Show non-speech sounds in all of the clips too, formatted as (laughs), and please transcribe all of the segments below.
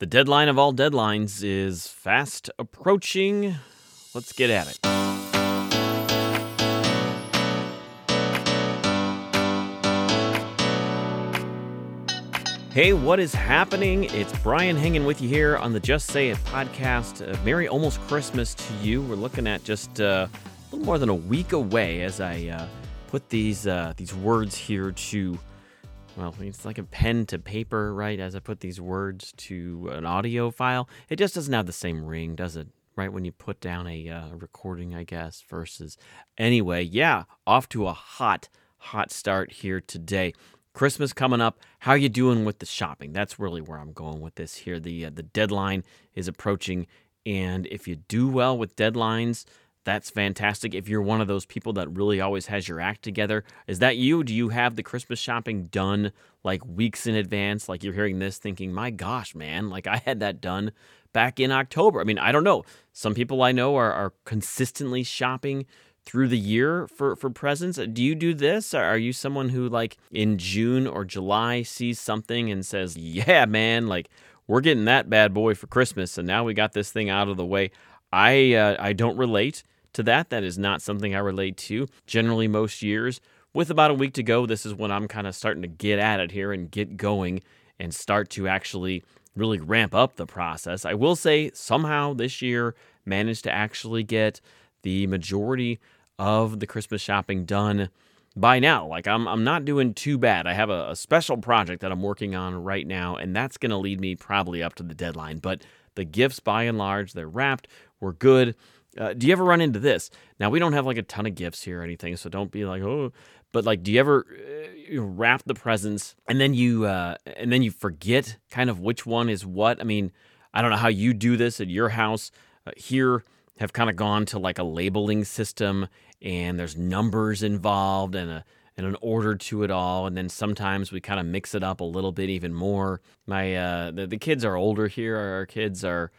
The deadline of all deadlines is fast approaching. Let's get at it. Hey, what is happening? It's Brian hanging with you here on the Just Say It podcast. Uh, Merry almost Christmas to you. We're looking at just uh, a little more than a week away as I uh, put these uh, these words here to well, it's like a pen to paper, right? As I put these words to an audio file, it just doesn't have the same ring, does it? Right when you put down a uh, recording, I guess. Versus, anyway, yeah, off to a hot, hot start here today. Christmas coming up. How you doing with the shopping? That's really where I'm going with this here. The uh, the deadline is approaching, and if you do well with deadlines, that's fantastic. If you're one of those people that really always has your act together, is that you? Do you have the Christmas shopping done like weeks in advance? Like you're hearing this thinking, my gosh, man, like I had that done back in October. I mean, I don't know. Some people I know are, are consistently shopping through the year for, for presents. Do you do this? Are you someone who, like, in June or July sees something and says, yeah, man, like, we're getting that bad boy for Christmas, and now we got this thing out of the way? I uh, I don't relate to that. That is not something I relate to. Generally, most years, with about a week to go, this is when I'm kind of starting to get at it here and get going and start to actually really ramp up the process. I will say somehow this year managed to actually get the majority of the Christmas shopping done by now. Like I'm I'm not doing too bad. I have a, a special project that I'm working on right now, and that's gonna lead me probably up to the deadline. But the gifts by and large, they're wrapped. We're good. Uh, do you ever run into this? Now we don't have like a ton of gifts here or anything, so don't be like, oh. But like, do you ever uh, wrap the presents and then you uh, and then you forget kind of which one is what? I mean, I don't know how you do this at your house. Uh, here, have kind of gone to like a labeling system, and there's numbers involved and a and an order to it all. And then sometimes we kind of mix it up a little bit even more. My uh, the, the kids are older here. Our kids are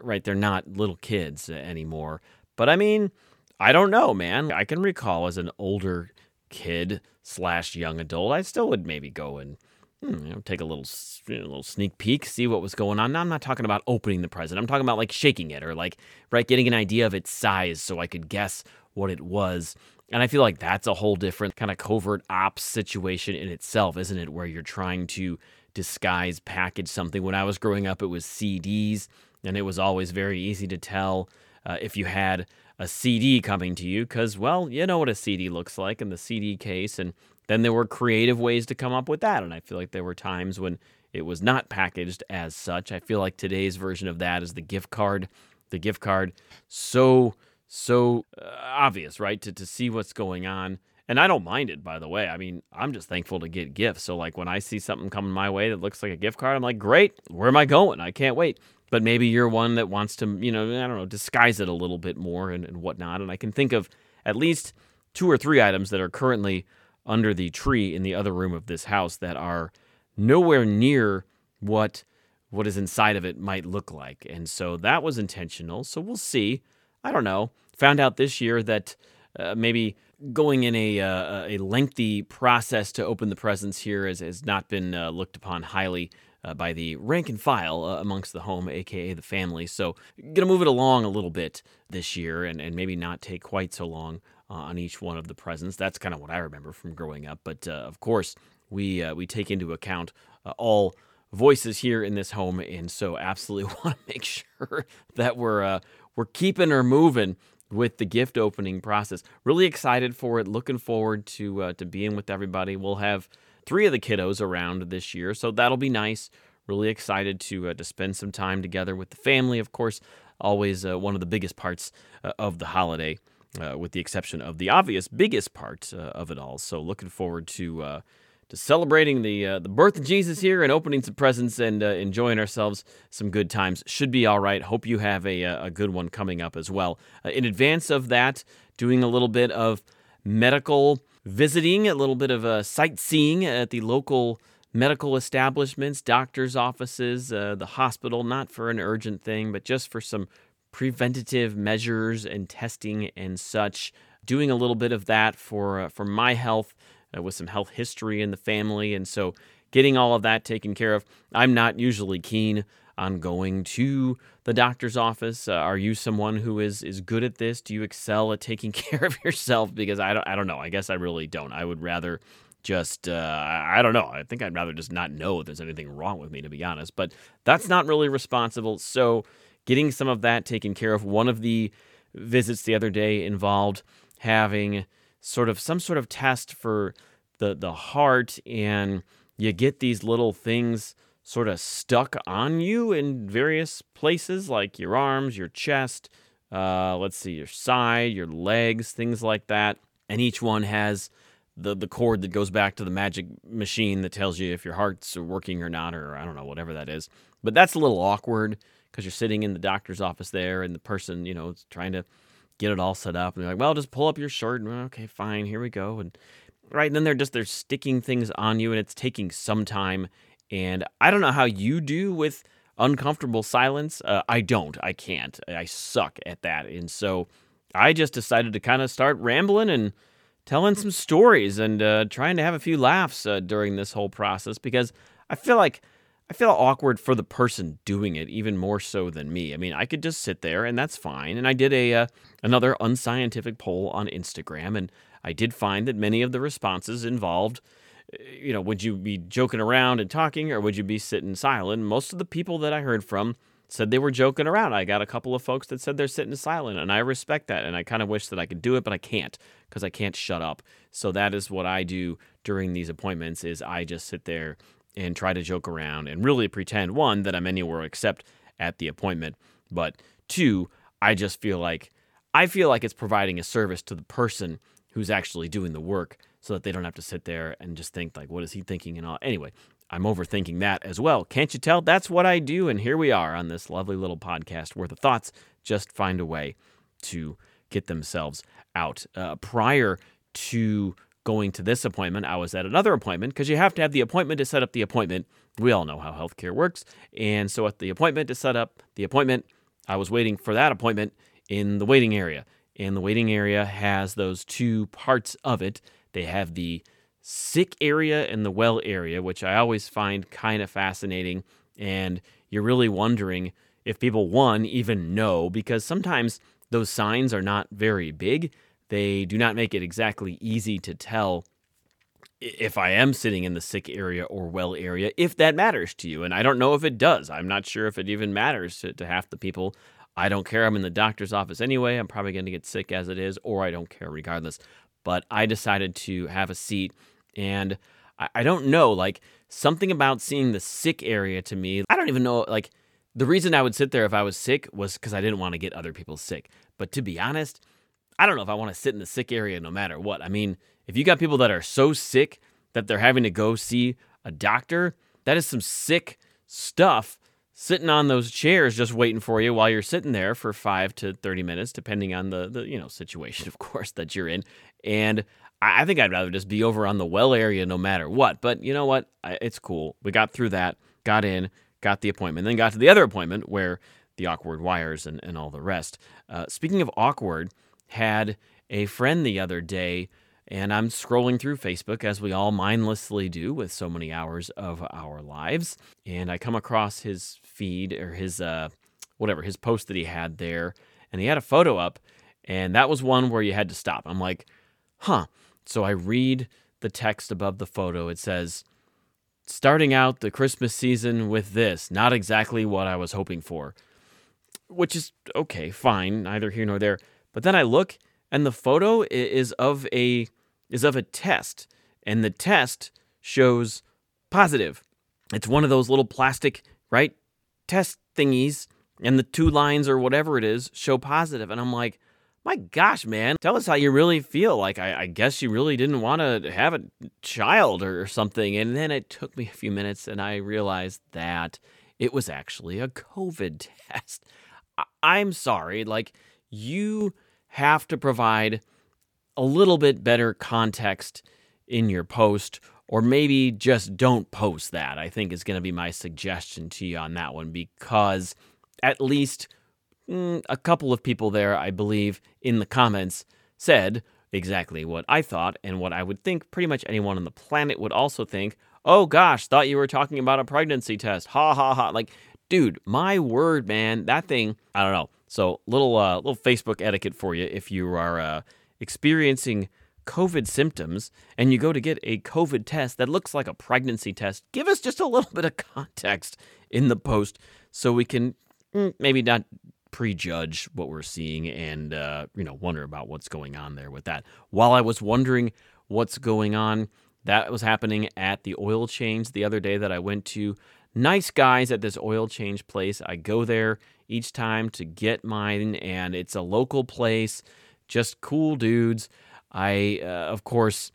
right, they're not little kids anymore. But I mean, I don't know, man. I can recall as an older kid slash young adult, I still would maybe go and hmm, you know, take a little you know, little sneak peek, see what was going on. Now, I'm not talking about opening the present. I'm talking about like shaking it or like right getting an idea of its size so I could guess what it was. And I feel like that's a whole different kind of covert ops situation in itself, isn't it? Where you're trying to disguise package something. When I was growing up, it was CDs and it was always very easy to tell uh, if you had a CD coming to you because, well, you know what a CD looks like in the CD case. And then there were creative ways to come up with that. And I feel like there were times when it was not packaged as such. I feel like today's version of that is the gift card. The gift card, so, so uh, obvious, right? To, to see what's going on. And I don't mind it, by the way. I mean, I'm just thankful to get gifts. So, like, when I see something coming my way that looks like a gift card, I'm like, great, where am I going? I can't wait but maybe you're one that wants to, you know, I don't know, disguise it a little bit more and, and whatnot. And I can think of at least two or three items that are currently under the tree in the other room of this house that are nowhere near what what is inside of it might look like. And so that was intentional. So we'll see. I don't know. Found out this year that uh, maybe going in a uh, a lengthy process to open the presents here has, has not been uh, looked upon highly uh, by the rank and file uh, amongst the home, aka the family. So, gonna move it along a little bit this year, and and maybe not take quite so long uh, on each one of the presents. That's kind of what I remember from growing up. But uh, of course, we uh, we take into account uh, all voices here in this home, and so absolutely (laughs) want to make sure that we're we're keeping her moving with the gift opening process. Really excited for it. Looking forward to to being with everybody. We'll have three of the kiddos around this year, so that'll be nice. Really excited to uh, to spend some time together with the family. Of course, always uh, one of the biggest parts uh, of the holiday, uh, with the exception of the obvious biggest part uh, of it all. So looking forward to uh, to celebrating the the birth of Jesus here and opening some presents and enjoying ourselves some good times. Should be all right. Hope you have a a good one coming up as well. in advance of that, doing a little bit of medical visiting, a little bit of a sightseeing at the local medical establishments, doctors' offices, uh, the hospital, not for an urgent thing, but just for some preventative measures and testing and such. Doing a little bit of that for uh, for my health uh, with some health history in the family, and so getting all of that taken care of. I'm not usually keen on going to the doctor's office? Uh, are you someone who is is good at this? Do you excel at taking (laughs) care of yourself? Because I don't I don't know. I guess I really don't. I would rather just uh, I don't know. I think I'd rather just not know if there's anything wrong with me, to be honest. But that's not really responsible. So getting some of that taken care of. One of the visits the other day involved having sort of some sort of test for the the heart, and you get these little things sort of stuck on you in various places, like your arms, your chest. Uh, let's see, your side, your legs, things like that. And each one has the the cord that goes back to the magic machine that tells you if your heart's working or not, or I don't know, whatever that is. But that's a little awkward because you're sitting in the doctor's office there, and the person, you know, is trying to get it all set up, and they're like, "Well, just pull up your shirt." And okay, fine, here we go. And right, and then they're just they're sticking things on you, and it's taking some time. And I don't know how you do with uncomfortable silence. Uh, I don't. I can't. I suck at that. And so I just decided to kind of start rambling and telling some stories and uh, trying to have a few laughs uh, during this whole process because I feel like I feel awkward for the person doing it even more so than me. I mean, I could just sit there and that's fine. And I did a uh, another unscientific poll on Instagram and I did find that many of the responses involved you know, would you be joking around and talking or would you be sitting silent? Most of the people that I heard from said they were joking around. I got a couple of folks that said they're sitting silent, and I respect that. And I kind of wish that I could do it, but I can't because I can't shut up. So that is what I do during these appointments: is I just sit there and try to joke around and really pretend one that I'm anywhere except at the appointment, but two, I just feel like I feel like it's providing a service to the person who's actually doing the work so that they don't have to sit there and just think like what is he thinking and all anyway I'm overthinking that as well. Can't you tell? That's what I do. And here we are on this lovely little podcast where the thoughts just find a way to get themselves out. Uh, prior to going to this appointment, I was at another appointment because you have to have the appointment to set up the appointment. We all know how healthcare works. And so at the appointment to set up the appointment, I was waiting for that appointment in the waiting area. And the waiting area has those two parts of it. They have the sick area and the well area, which I always find kind of fascinating. And you're really wondering if people, one, even know, because sometimes those signs are not very big. They do not make it exactly easy to tell if I am sitting in the sick area or well area, if that matters to you. And I don't know if it does. I'm not sure if it even matters to, to half the people. I don't care. I'm in the doctor's office anyway. I'm probably going to get sick as it is, or I don't care regardless. But I decided to have a seat and I, I don't know, like something about seeing the sick area to me, I don't even know, like the reason I would sit there if I was sick was because I didn't want to get other people sick. But to be honest, I don't know if I want to sit in the sick area no matter what. I mean, if you got people that are so sick that they're having to go see a doctor, that is some sick stuff sitting on those chairs just waiting for you while you're sitting there for 5 to 30 minutes depending on the the you know situation (laughs) of course that you're in and I think I'd rather just be over on the well area no matter what. But you know what? It's cool. We got through that, got in, got the appointment, then got to the other appointment where the awkward wires and, and all the rest. Uh, speaking of awkward, had a friend the other day, and I'm scrolling through Facebook as we all mindlessly do with so many hours of our lives. And I come across his feed or his, uh, whatever, his post that he had there, and he had a photo up, and that was one where you had to stop. I'm like, huh so I read the text above the photo. It says, starting out the Christmas season with this, not exactly what I was hoping for. Which is okay, fine, neither here nor there. But then I look and the photo is of a is of a test and the test shows positive. It's one of those little plastic, right? Test thingies and the two lines or whatever it is show positive and I'm like, my gosh, man, tell us how you really feel. Like, I, I guess you really didn't want to have a child or something. And then it took me a few minutes and I realized that it was actually a COVID (laughs) test. I, I'm sorry. Like, you have to provide a little bit better context in your post, or maybe just don't post that. I think is going to be my suggestion to you on that one because at least mm, a couple of people there, I believe, in the comments said exactly what I thought and what I would think pretty much anyone on the planet would also think. Oh gosh, thought you were talking about a pregnancy test. Ha ha ha. Like, dude, my word, man, that thing, I don't know. So, little uh, little Facebook etiquette for you if you are uh, experiencing COVID symptoms and you go to get a COVID test that looks like a pregnancy test, give us just a little bit of context in the post so we can mm, maybe not prejudge what we're seeing and uh, you know wonder about what's going on there with that. While I was wondering what's going on, that was happening at the oil change the other day that I went to. Nice guys at this oil change place. I go there each time to get mine, and it's a local place. Just cool dudes. I, uh, of course,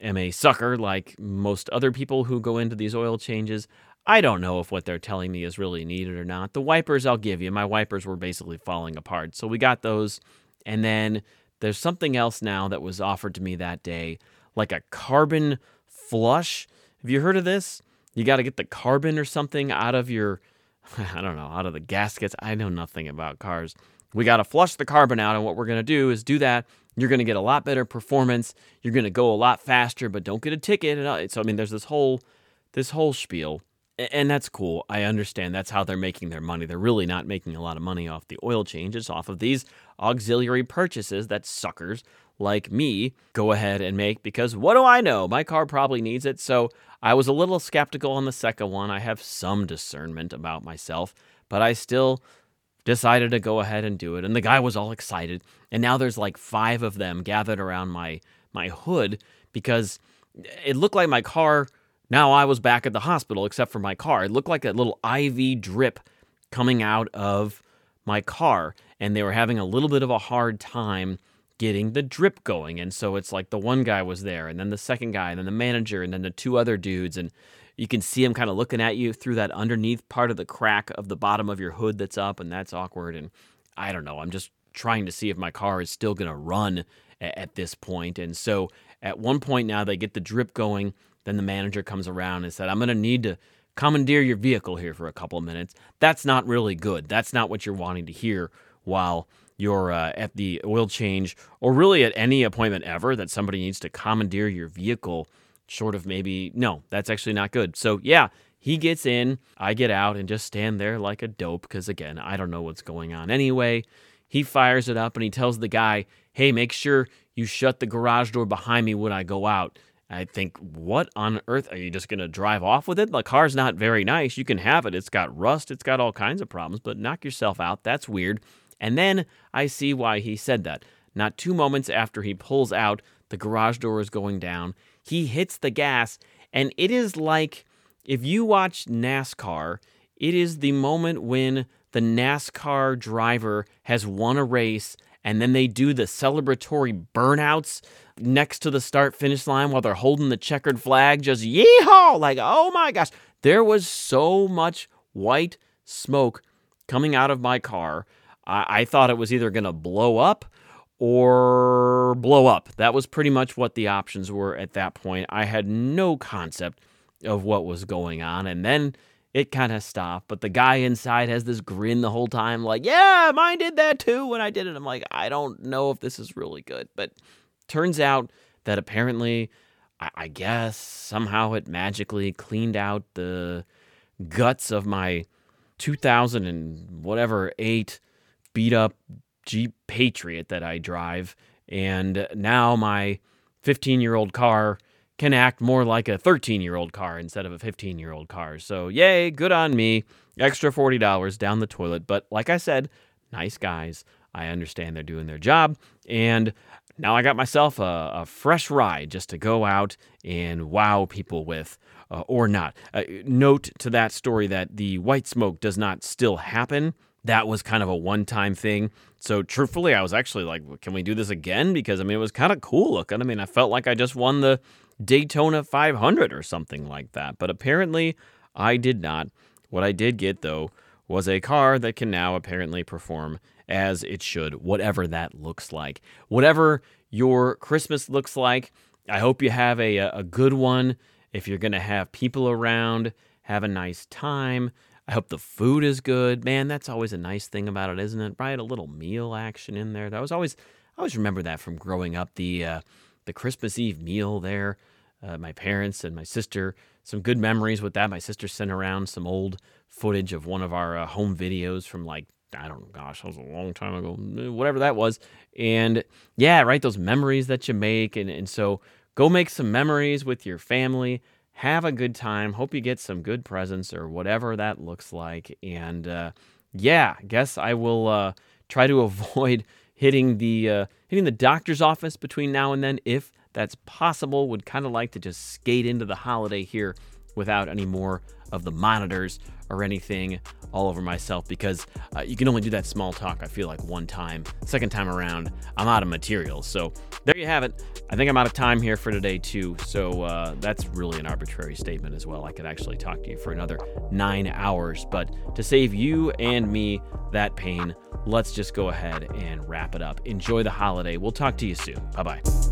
am a sucker like most other people who go into these oil changes. I don't know if what they're telling me is really needed or not. The wipers, I'll give you. My wipers were basically falling apart. So we got those. And then there's something else now that was offered to me that day, like a carbon flush. Have you heard of this? You got to get the carbon or something out of your, (laughs) I don't know, out of the gaskets. I know nothing about cars. We got to flush the carbon out. And what we're going to do is do that. You're going to get a lot better performance. You're going to go a lot faster, but don't get a ticket. Uh, so, I mean, there's this whole, this whole spiel and that's cool. I understand that's how they're making their money. They're really not making a lot of money off the oil changes, off of these auxiliary purchases that suckers like me go ahead and make because what do I know? My car probably needs it. So I was a little skeptical on the second one. I have some discernment about myself, but I still decided to go ahead and do it. And the guy was all excited. And now there's like five of them gathered around my my hood because it looked like my car now I was back at the hospital, except for my car. It looked like a little IV drip coming out of my car, and they were having a little bit of a hard time getting the drip going. And so it's like the one guy was there, and then the second guy, and then the manager, and then the two other dudes. And you can see them kind of looking at you through that underneath part of the crack of the bottom of your hood that's up, and that's awkward. And I don't know. I'm just trying to see if my car is still going to run at this point. And so at one point now, they get the drip going then the manager comes around and said, I'm going to need to commandeer your vehicle here for a couple of minutes. That's not really good. That's not what you're wanting to hear while you're uh, at the oil change or really at any appointment ever that somebody needs to commandeer your vehicle. Short of maybe, no, that's actually not good. So, yeah, he gets in, I get out and just stand there like a dope because, again, I don't know what's going on anyway. He fires it up and he tells the guy, Hey, make sure you shut the garage door behind me when I go out. I think, what on earth are you just going to drive off with it? The car's not very nice. You can have it. It's got rust, it's got all kinds of problems, but knock yourself out. That's weird. And then I see why he said that. Not two moments after he pulls out, the garage door is going down. He hits the gas, and it is like if you watch NASCAR, it is the moment when the NASCAR driver has won a race and then they do the celebratory burnouts next to the start finish line while they're holding the checkered flag, just yeehaw! Like, oh my gosh. There was so much white smoke coming out of my car. I, I thought it was either going to blow up or blow up. That was pretty much what the options were at that point. I had no concept of what was going on. And then it kind of stopped. But the guy inside has this grin the whole time, like, yeah, mine did that too when I did it. I'm like, I don't know if this is really good. But turns out that apparently, I, I guess somehow it magically cleaned out the guts of my 2000 and whatever eight beat up Jeep Patriot that I drive. And now my 15 year old car can act more like a 13 year old car instead of a 15 year old car. So, yay, good on me. Extra $40 down the toilet. But like I said, nice guys. I understand they're doing their job. And now I got myself a, a fresh ride just to go out and wow people with. Uh, or not. Uh, note to that story that the white smoke does not still happen. That was kind of a one time thing. So, truthfully, I was actually like, can we do this again? Because, I mean, it was kind of cool looking. I mean, I felt like I just won the Daytona 500 or something like that. But apparently, I did not. What I did get, though, was a car that can now apparently perform as it should, whatever that looks like. Whatever your Christmas looks like, I hope you have a, a good one. If you're going to have people around, have a nice time. I hope the food is good. Man, that's always a nice thing about it, isn't it? Right? A little meal action in there. That was always, I always remember that from growing up. The, uh, the Christmas Eve meal there uh, my parents and my sister some good memories with that. My sister sent around some old footage of one of our uh, home videos from like I don't know, gosh, that was a long time ago, whatever that was. And yeah, right, those memories that you make. And, and so go make some memories with your family. Have a good time. Hope you get some good presents or whatever that looks like. And uh, yeah, guess I will uh, try to (laughs) avoid hitting the uh, hitting the doctor's office between now and then if that's possible. Would kind of like to just skate into the holiday here without any more of the monitors or anything all over myself because uh, you can only do that small talk, I feel like, one time. Second time around, I'm out of materials. So there you have it. I think I'm out of time here for today, too. So uh, that's really an arbitrary statement as well. I could actually talk to you for another nine hours. But to save you and me that pain, let's just go ahead and wrap it up. Enjoy the holiday. We'll talk to you soon. Bye bye.